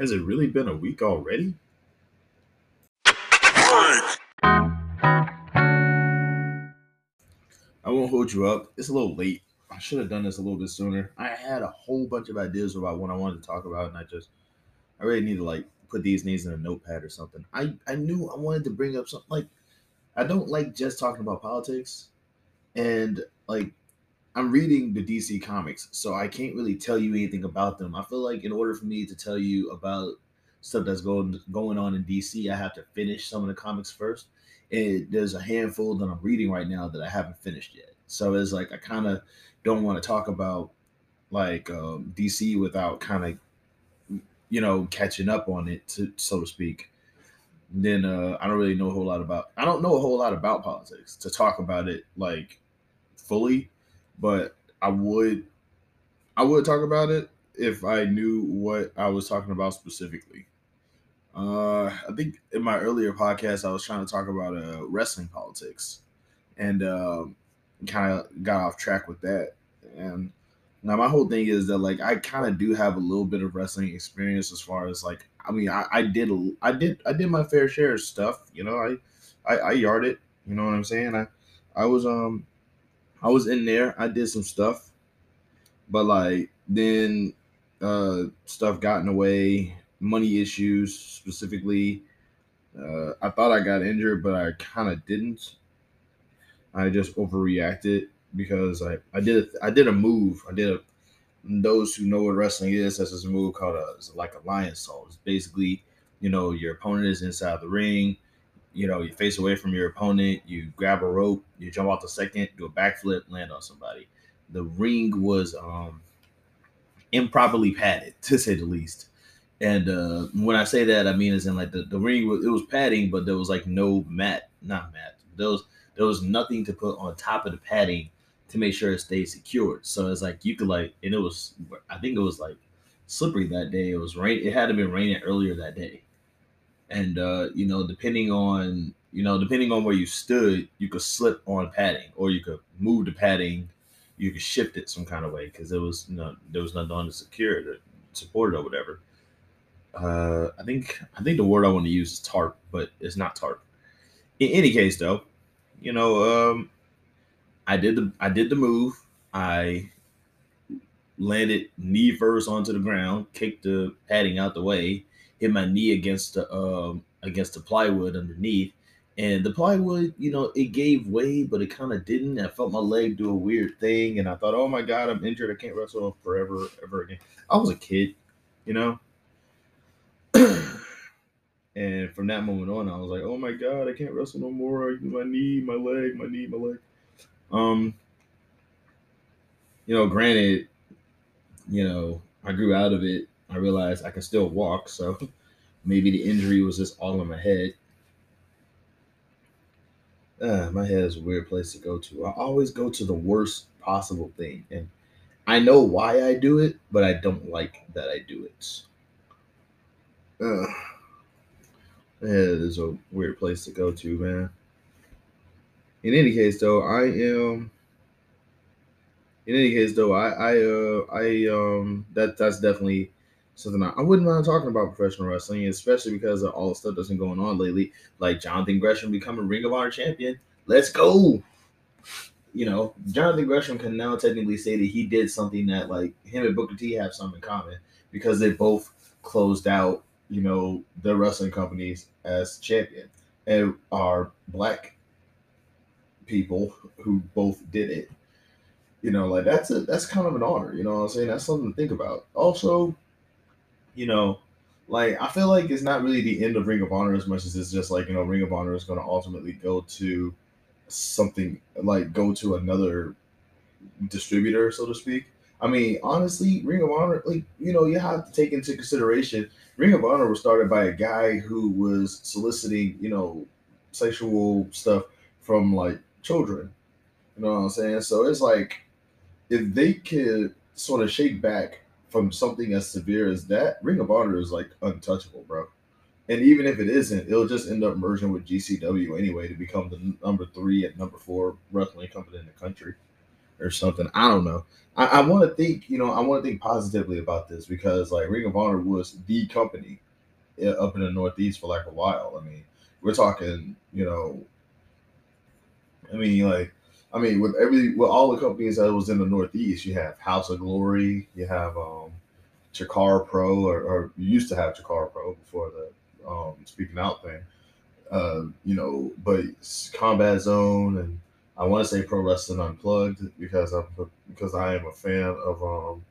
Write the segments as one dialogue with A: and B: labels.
A: Has it really been a week already? I won't hold you up. It's a little late. I should have done this a little bit sooner. I had a whole bunch of ideas about what I wanted to talk about, and I just, I really need to like put these names in a notepad or something. I I knew I wanted to bring up something like, I don't like just talking about politics, and like, I'm reading the DC comics, so I can't really tell you anything about them. I feel like in order for me to tell you about stuff that's going going on in DC, I have to finish some of the comics first. And there's a handful that I'm reading right now that I haven't finished yet. So it's like I kind of don't want to talk about like um, DC without kind of you know catching up on it, to, so to speak. Then uh, I don't really know a whole lot about. I don't know a whole lot about politics to talk about it like fully, but I would I would talk about it if I knew what I was talking about specifically. Uh, I think in my earlier podcast, I was trying to talk about uh, wrestling politics, and um, kind of got off track with that. And now my whole thing is that like I kind of do have a little bit of wrestling experience as far as like I mean I, I did I did I did my fair share of stuff. You know I I, I yarded. You know what I'm saying? I I was um I was in there. I did some stuff, but like then uh stuff got in the way money issues specifically. Uh, I thought I got injured, but I kind of didn't. I just overreacted because I, I did a, I did a move. I did a those who know what wrestling is, that's this move called a like a Lionsault. It's basically, you know, your opponent is inside the ring. You know, you face away from your opponent, you grab a rope, you jump off the second, do a backflip, land on somebody. The ring was um improperly padded, to say the least. And uh, when I say that, I mean as in like the, the ring was it was padding, but there was like no mat, not mat. There was there was nothing to put on top of the padding to make sure it stayed secured. So it's like you could like, and it was I think it was like slippery that day. It was rain. It had to been raining earlier that day, and uh, you know depending on you know depending on where you stood, you could slip on padding, or you could move the padding. You could shift it some kind of way because there was you know there was nothing on to secure it or support it or whatever uh, I think I think the word I want to use is tarp, but it's not tarp. In any case, though, you know, um, I did the I did the move. I landed knee first onto the ground, kicked the padding out the way, hit my knee against the um, against the plywood underneath, and the plywood, you know, it gave way, but it kind of didn't. I felt my leg do a weird thing, and I thought, oh my god, I'm injured. I can't wrestle forever, ever again. I was a kid, you know. and from that moment on, I was like, "Oh my god, I can't wrestle no more. My knee, my leg, my knee, my leg." Um, you know, granted, you know, I grew out of it. I realized I can still walk, so maybe the injury was just all in my head. Uh, my head is a weird place to go to. I always go to the worst possible thing, and I know why I do it, but I don't like that I do it. Uh, it is a weird place to go to, man. In any case, though, I am. In any case, though, I I uh I um that that's definitely something I, I wouldn't mind talking about professional wrestling, especially because of all the stuff that's been going on lately, like Jonathan Gresham becoming Ring of Honor champion. Let's go. You know, Jonathan Gresham can now technically say that he did something that like him and Booker T have something in common because they both closed out you know, the wrestling companies as champion and are black people who both did it. You know, like that's a that's kind of an honor, you know what I'm saying? That's something to think about. Also, you know, like I feel like it's not really the end of Ring of Honor as much as it's just like, you know, Ring of Honor is gonna ultimately go to something like go to another distributor, so to speak. I mean, honestly, Ring of Honor, like, you know, you have to take into consideration Ring of Honor was started by a guy who was soliciting, you know, sexual stuff from like children. You know what I'm saying? So it's like if they could sort of shake back from something as severe as that, Ring of Honor is like untouchable, bro. And even if it isn't, it'll just end up merging with GCW anyway to become the number three and number four wrestling company in the country. or something. I don't know. I, I want to think, you know, I want to think positively about this because like Ring of Honor was the company uh, up in the Northeast for like a while. I mean, we're talking, you know, I mean, like, I mean, with every with all the companies that was in the Northeast, you have House of Glory, you have um Chikara Pro, or, or you used to have Chikara Pro before the um speaking out thing. Uh, you know, but Combat Zone and I want to say Pro Wrestling Unplugged because I'm because I am a fan of um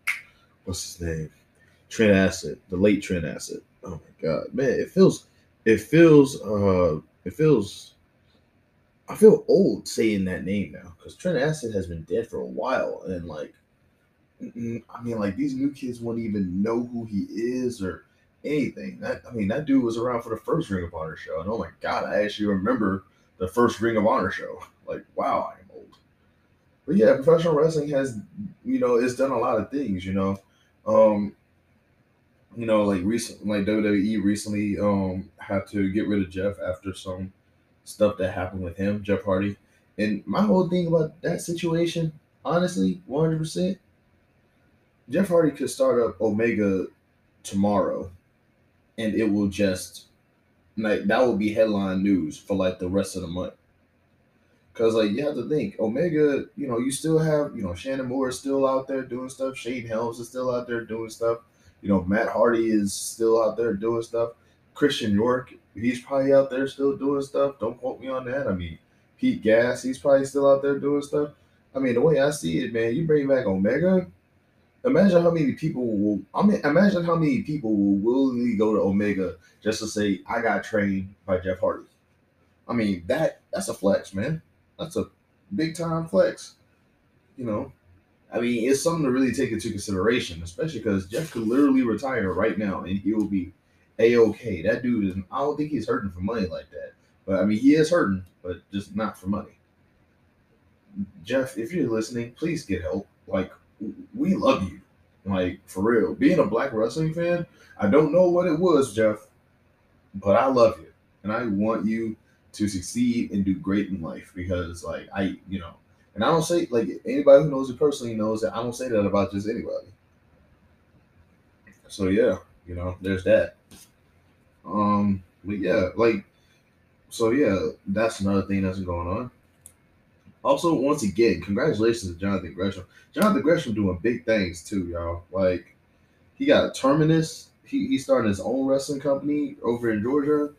A: what's his name Trent Acid, the late Trent Acid. Oh my god, man, it feels it feels uh it feels I feel old saying that name now because Trent Acid has been dead for a while, and like, I mean, like these new kids won't even know who he is or anything. That I mean, that dude was around for the first Ring of Honor show, and oh my god, I actually remember the first Ring of Honor show. Like, wow, I am old. But yeah, professional wrestling has, you know, it's done a lot of things. You know, um, you know, like recent, like WWE recently um had to get rid of Jeff after some stuff that happened with him, Jeff Hardy. And my whole thing about that situation, honestly, 100%, Jeff Hardy could start up Omega tomorrow and it will just, like, that will be headline news for like the rest of the month. Because, like, you have to think, Omega, you know, you still have, you know, Shannon Moore is still out there doing stuff. Shane Helms is still out there doing stuff. You know, Matt Hardy is still out there doing stuff. Christian York he's probably out there still doing stuff. Don't quote me on that. I mean, Pete Gas, he's probably still out there doing stuff. I mean, the way I see it, man, you bring back Omega. Imagine how many people will. I mean, imagine how many people will willingly go to Omega just to say, "I got trained by Jeff Hardy." I mean, that that's a flex, man. That's a big time flex. You know, I mean, it's something to really take into consideration, especially because Jeff could literally retire right now and he will be a okay. That dude is. I don't think he's hurting for money like that. But I mean, he is hurting, but just not for money. Jeff, if you're listening, please get help. Like, we love you. Like, for real. Being a black wrestling fan, I don't know what it was, Jeff, but I love you. And I want you to succeed and do great in life because, like, I, you know, and I don't say, like, anybody who knows you personally knows that I don't say that about just anybody. So, yeah, you know, there's that. Um, but yeah, like, so yeah, that's another thing that's going on. Also, once again, congratulations to Jonathan Gresham. Jonathan Gresham doing big things too, y'all. Like, he got a terminus. He he started his own wrestling company over in Georgia,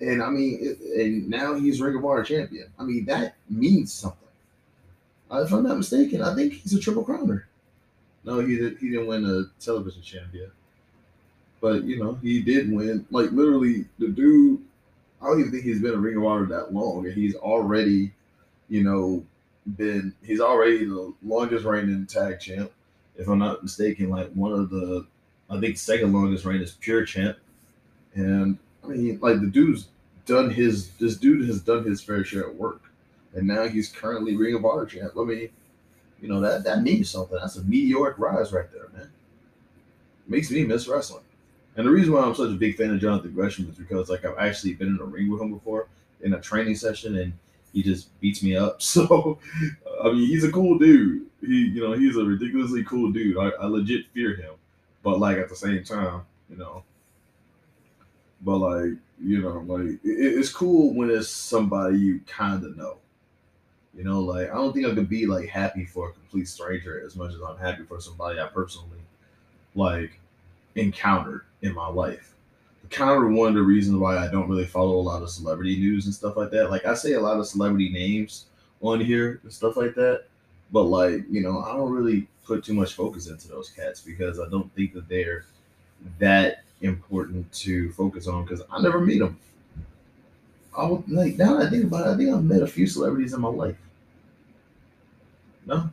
A: and I mean, it, and now he's Ring of Honor champion. I mean, that means something. Uh, if I'm not mistaken, I think he's a triple crowner. No, he did. He didn't win a television champion. But you know, he did win. Like literally, the dude. I don't even think he's been a Ring of Honor that long, and he's already, you know, been he's already the longest reigning tag champ, if I'm not mistaken. Like one of the, I think second longest reign is pure champ, and I mean, like the dude's done his. This dude has done his fair share of work, and now he's currently Ring of Honor champ. I mean, you know that that means something. That's a meteoric rise right there, man. Makes me miss wrestling. And the reason why I'm such a big fan of Jonathan Gresham is because like I've actually been in a ring with him before in a training session and he just beats me up. So I mean he's a cool dude. He you know, he's a ridiculously cool dude. I, I legit fear him. But like at the same time, you know. But like, you know, like it, it's cool when it's somebody you kinda know. You know, like I don't think I could be like happy for a complete stranger as much as I'm happy for somebody I personally like encountered in my life. Kind of one of the reasons why I don't really follow a lot of celebrity news and stuff like that. Like I say a lot of celebrity names on here and stuff like that, but like you know I don't really put too much focus into those cats because I don't think that they're that important to focus on because I never meet them. I would like now that I think about it, I think I've met a few celebrities in my life. No,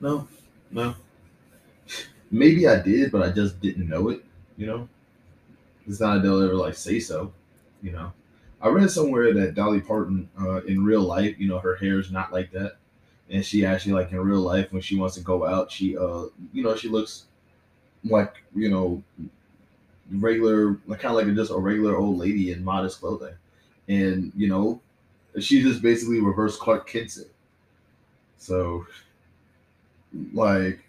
A: no, no. Maybe I did, but I just didn't know it. You know, it's not that they'll ever like say so. You know, I read somewhere that Dolly Parton, uh, in real life, you know, her hair is not like that, and she actually like in real life when she wants to go out, she uh, you know, she looks like you know, regular, like kind of like just a regular old lady in modest clothing, and you know, she just basically reversed Clark Kinson. So, like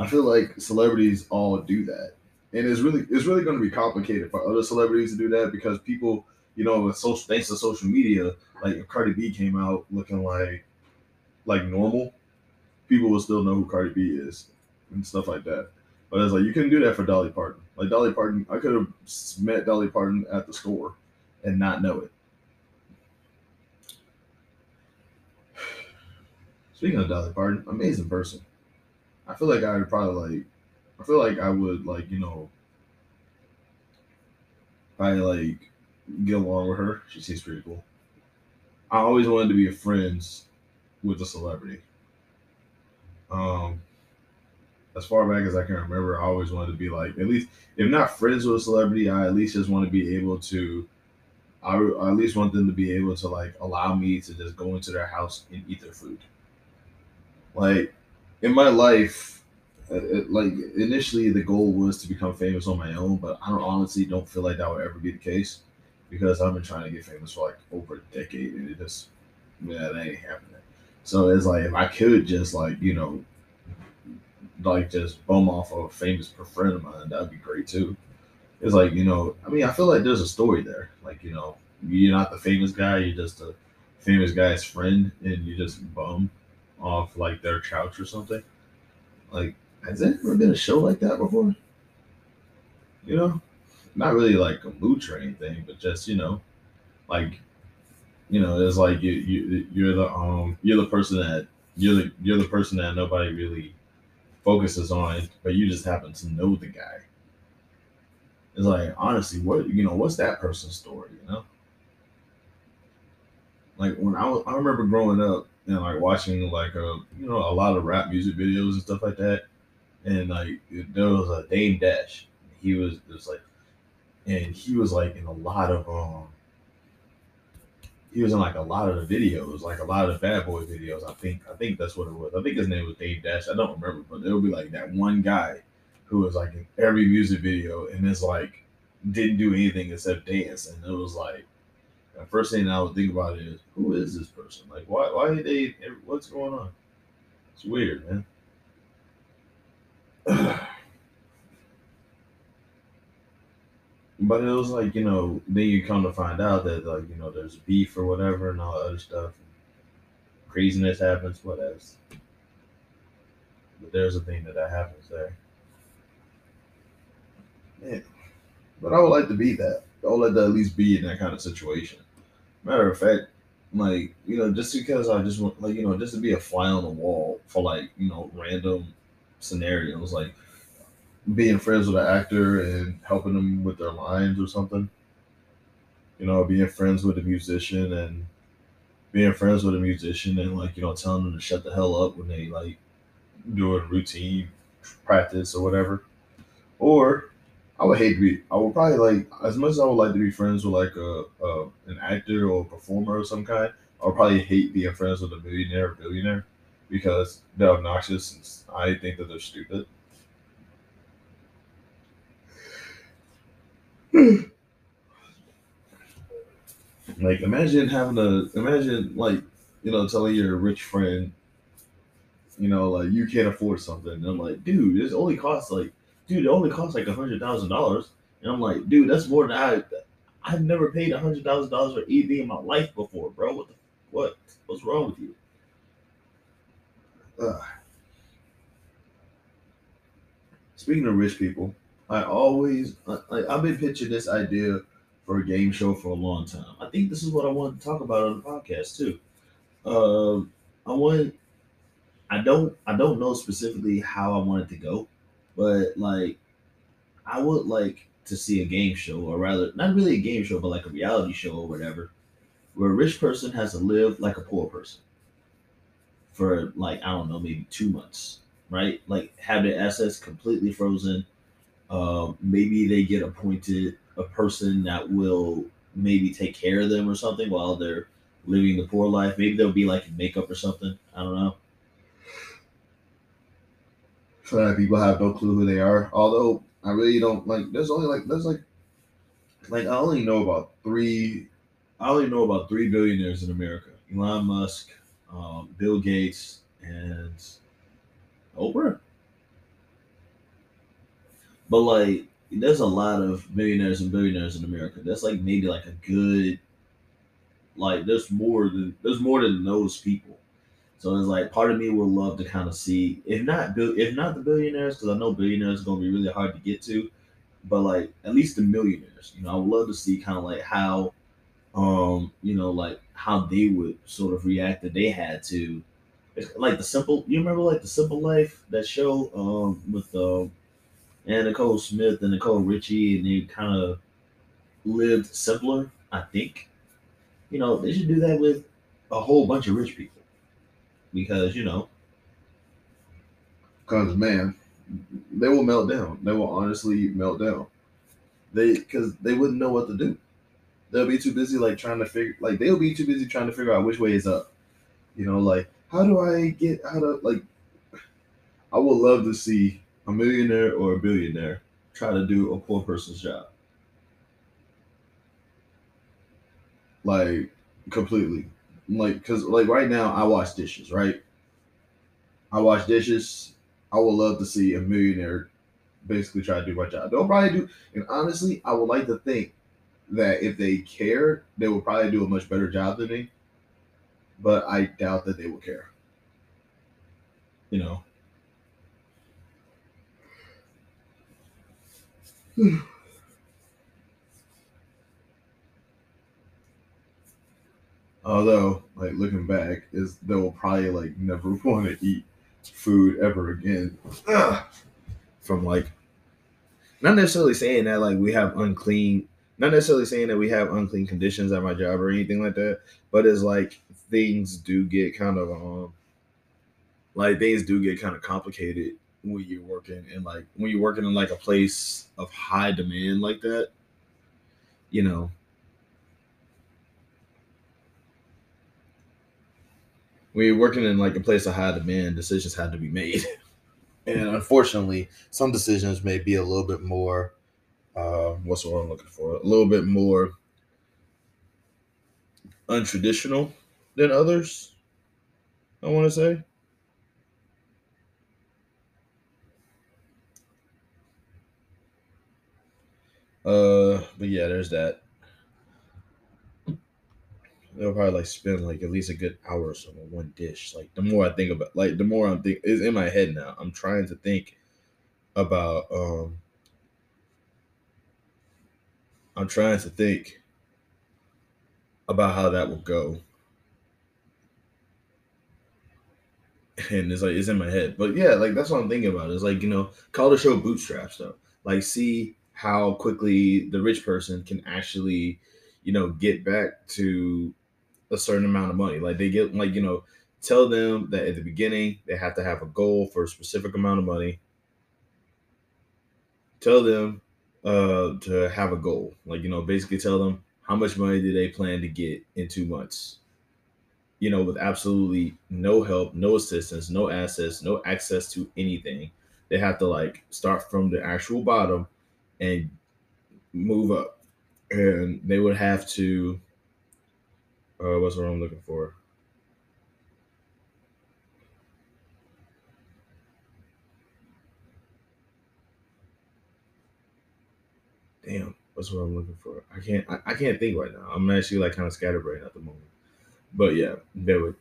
A: I feel like celebrities all do that, and it's really it's really going to be complicated for other celebrities to do that because people, you know, social thanks to social media, like Cardi B came out looking like like normal, people will still know who Cardi B is and stuff like that. But it's like you couldn't do that for Dolly Parton. Like Dolly Parton, I could have met Dolly Parton at the store and not know it. Speaking of Dolly Parton, amazing person. I feel like I would probably like. I feel like I would like you know. Probably like get along with her. She seems pretty cool. I always wanted to be friends with a celebrity. Um, as far back as I can remember, I always wanted to be like at least if not friends with a celebrity, I at least just want to be able to. I, I at least want them to be able to like allow me to just go into their house and eat their food. Like in my life, uh, it, like initially the goal was to become famous on my own, but I don't honestly don't feel like that would ever be the case because I've been trying to get famous for like over a decade and it just yeah, that ain't happening. So it's like if I could just like you know, like just bum off of a famous friend of mine, that'd be great too. It's like you know, I mean, I feel like there's a story there. Like you know, you're not the famous guy, you're just a famous guy's friend, and you just bum off like their couch or something. Like, has there ever been a show like that before? You know, not really like a mood or anything, but just you know, like, you know, it's like you you you're the um you're the person that you're the you're the person that nobody really focuses on, but you just happen to know the guy. It's like honestly, what you know, what's that person's story? You know, like when I was, I remember growing up, and like watching like a you know a lot of rap music videos and stuff like that. And like there was a Dame Dash. He was was like, and he was like in a lot of um. He was in like a lot of the videos, like a lot of the Bad Boy videos. I think I think that's what it was. I think his name was Dave Dash. I don't remember, but it would be like that one guy who was like in every music video and it's like didn't do anything except dance, and it was like the first thing I would think about is who is this person? Like, why? Why are they? What's going on? It's weird, man. but it was like you know, then you come to find out that like you know, there's beef or whatever and all that other stuff. Craziness happens. What else? But there's a thing that that happens there. Yeah. But I would like to be that. I would like to at least be in that kind of situation. Matter of fact, like you know, just because I just want like you know, just to be a fly on the wall for like you know random scenarios, like being friends with an actor and helping them with their lines or something. You know, being friends with a musician and being friends with a musician and like you know telling them to shut the hell up when they like doing routine practice or whatever, or I would hate to be. I would probably like as much as I would like to be friends with like a, a an actor or a performer of some kind. I would probably hate being friends with a millionaire or billionaire because they're obnoxious and I think that they're stupid. like imagine having to imagine like you know telling your rich friend you know like you can't afford something and I'm like dude this only costs like dude, it only costs like a hundred thousand dollars. And I'm like, dude, that's more than I. I've never paid a hundred thousand dollars for anything in my life before, bro. What the what? What's wrong with you? Ugh. Speaking of rich people, I always like I've been pitching this idea for a game show for a long time. I think this is what I want to talk about on the podcast too. Uh, I want. I don't. I don't know specifically how I want it to go. But like, I would like to see a game show, or rather, not really a game show, but like a reality show or whatever, where a rich person has to live like a poor person for like I don't know, maybe two months, right? Like have their assets completely frozen. Uh, maybe they get appointed a person that will maybe take care of them or something while they're living the poor life. Maybe they'll be like in makeup or something. I don't know so that people have no clue who they are. Although I really don't like. There's only like there's like like I only know about three. I only know about three billionaires in America: Elon Musk, um, Bill Gates, and Oprah. But like, there's a lot of millionaires and billionaires in America. That's like maybe like a good, like there's more than there's more than those people. So it's like part of me would love to kind of see if not if not the billionaires because I know billionaires are gonna be really hard to get to, but like at least the millionaires. You know, I would love to see kind of like how, um, you know, like how they would sort of react that they had to, like the simple. You remember like the Simple Life that show um with um and Nicole Smith and Nicole Richie, and they kind of lived simpler. I think, you know, they should do that with a whole bunch of rich people because you know, because man, they will melt down. They will honestly melt down. They because they wouldn't know what to do. They'll be too busy like trying to figure like they'll be too busy trying to figure out which way is up. You know, like how do I get out of like I would love to see a millionaire or a billionaire try to do a poor person's job. Like completely. Like cuz like right now I wash dishes, right? I wash dishes. I would love to see a millionaire basically try to do my job. They'll probably do and honestly, I would like to think that if they cared, they would probably do a much better job than me. But I doubt that they will care. You know. Although, like looking back, is they'll probably like never want to eat food ever again. Ugh. From like, not necessarily saying that like we have unclean, not necessarily saying that we have unclean conditions at my job or anything like that, but it's like things do get kind of um, like things do get kind of complicated when you're working and like when you're working in like a place of high demand like that, you know. When you're working in like a place of high demand, decisions had to be made. and unfortunately, some decisions may be a little bit more uh, what's what I'm looking for? A little bit more untraditional than others. I want to say. Uh, but yeah, there's that. They'll probably like spend like at least a good hour or so on one dish. Like the more I think about, like the more I'm think is in my head now. I'm trying to think about. um I'm trying to think about how that will go. And it's like it's in my head. But yeah, like that's what I'm thinking about. It's like, you know, call the show bootstraps though. Like see how quickly the rich person can actually, you know, get back to a certain amount of money. Like they get like, you know, tell them that at the beginning they have to have a goal for a specific amount of money. Tell them uh to have a goal. Like, you know, basically tell them how much money do they plan to get in two months. You know, with absolutely no help, no assistance, no assets, no access to anything. They have to like start from the actual bottom and move up. And they would have to uh what's what I'm looking for? Damn, what's what I'm looking for? I can't I, I can't think right now. I'm actually like kind of scatterbrained at the moment. But yeah, they would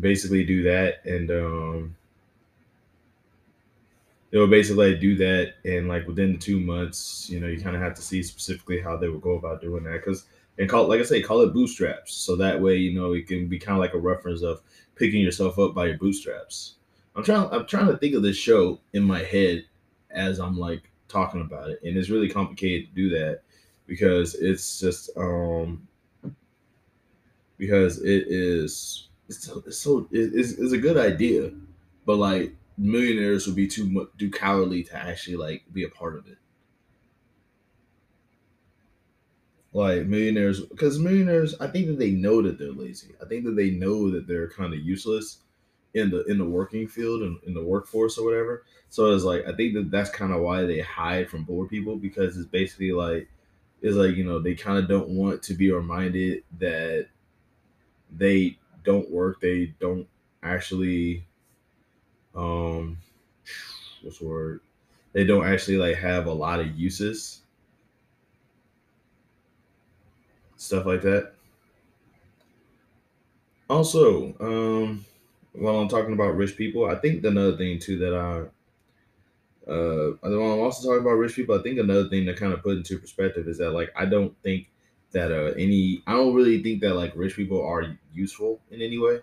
A: basically do that and um they would basically do that and like within the two months, you know, you kind of have to see specifically how they would go about doing that because and call like I say, call it bootstraps. So that way, you know, it can be kind of like a reference of picking yourself up by your bootstraps. I'm trying I'm trying to think of this show in my head as I'm like talking about it, and it's really complicated to do that because it's just um because it is it's so, it's, so it's, it's a good idea, but like millionaires would be too much too cowardly to actually like be a part of it. Like millionaires, because millionaires, I think that they know that they're lazy. I think that they know that they're kind of useless in the in the working field and in the workforce or whatever. So it's like I think that that's kind of why they hide from poor people because it's basically like it's like you know they kind of don't want to be reminded that they don't work, they don't actually um what's the word? They don't actually like have a lot of uses. Stuff like that. Also, um, while I'm talking about rich people, I think another thing too that I uh I'm also talking about rich people, I think another thing to kind of put into perspective is that like I don't think that uh any I don't really think that like rich people are useful in any way.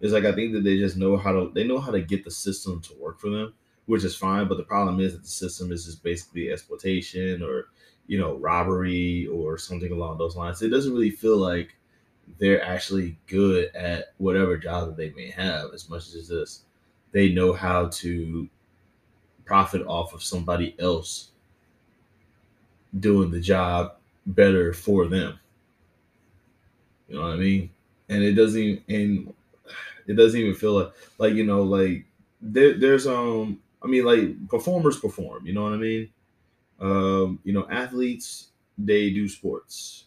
A: It's like I think that they just know how to they know how to get the system to work for them, which is fine. But the problem is that the system is just basically exploitation or you know robbery or something along those lines. It doesn't really feel like they're actually good at whatever job that they may have as much as this they know how to profit off of somebody else doing the job better for them. You know what i mean? And it doesn't even and it doesn't even feel like like you know like there, there's um i mean like performers perform you know what i mean um you know athletes they do sports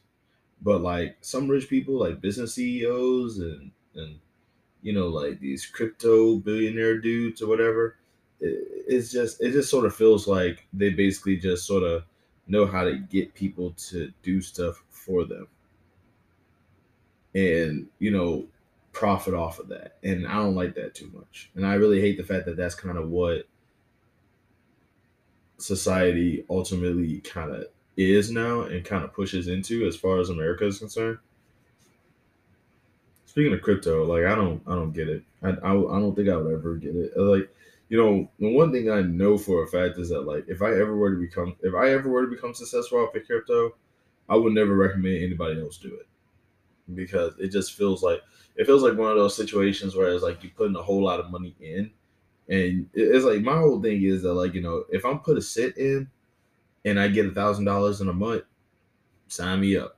A: but like some rich people, like business CEOs and and you know like these crypto billionaire dudes or whatever, it, it's just it just sort of feels like they basically just sort of know how to get people to do stuff for them, and you know profit off of that. And I don't like that too much. And I really hate the fact that that's kind of what society ultimately kind of is now and kind of pushes into as far as America is concerned. Speaking of crypto, like I don't, I don't get it. I, I, I don't think I would ever get it. Uh, like, you know, the one thing I know for a fact is that like if I ever were to become, if I ever were to become successful off of crypto, I would never recommend anybody else do it because it just feels like it feels like one of those situations where it's like you're putting a whole lot of money in, and it's like my whole thing is that like you know if I'm put a sit in and I get a thousand dollars in a month, sign me up.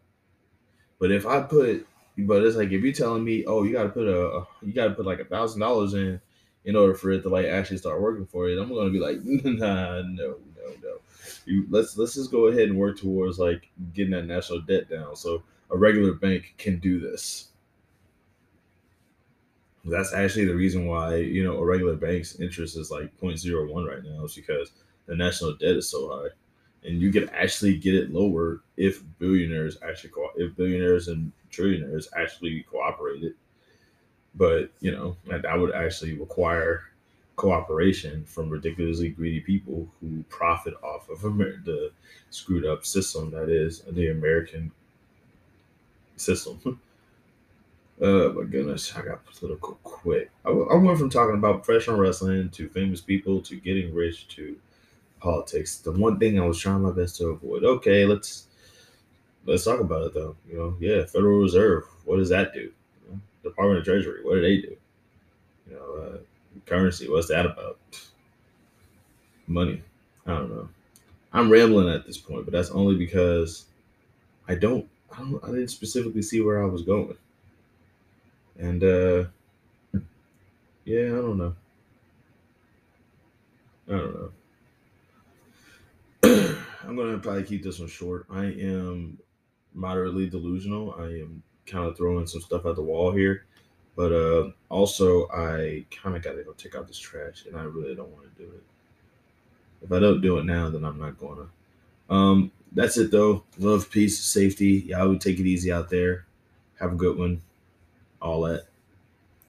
A: But if I put, but it's like if you're telling me, oh, you got to put a, you got to put like a thousand dollars in, in order for it to like actually start working for it, I'm gonna be like, nah, no, no, no. You let's let's just go ahead and work towards like getting that national debt down, so a regular bank can do this. That's actually the reason why you know a regular bank's interest is like 0.01 right now, is because the national debt is so high and you can actually get it lower if billionaires actually co- if billionaires and trillionaires actually cooperated. But you know that would actually require cooperation from ridiculously greedy people who profit off of Amer- the screwed up system that is the American system. Oh my goodness, I got political quick. I, I went from talking about professional wrestling to famous people to getting rich to politics. The one thing I was trying my best to avoid. Okay, let's let's talk about it though. You know, yeah, Federal Reserve. What does that do? You know, Department of Treasury. What do they do? You know, uh, currency. What's that about? Money. I don't know. I'm rambling at this point, but that's only because I don't. I don't. I didn't specifically see where I was going, and uh, yeah, I don't know. I don't know. I'm gonna probably keep this one short. I am moderately delusional. I am kind of throwing some stuff at the wall here, but uh, also I kind of got to go take out this trash, and I really don't want to do it. If I don't do it now, then I'm not gonna. Um, that's it though. Love, peace, safety. Y'all would take it easy out there. Have a good one. All that.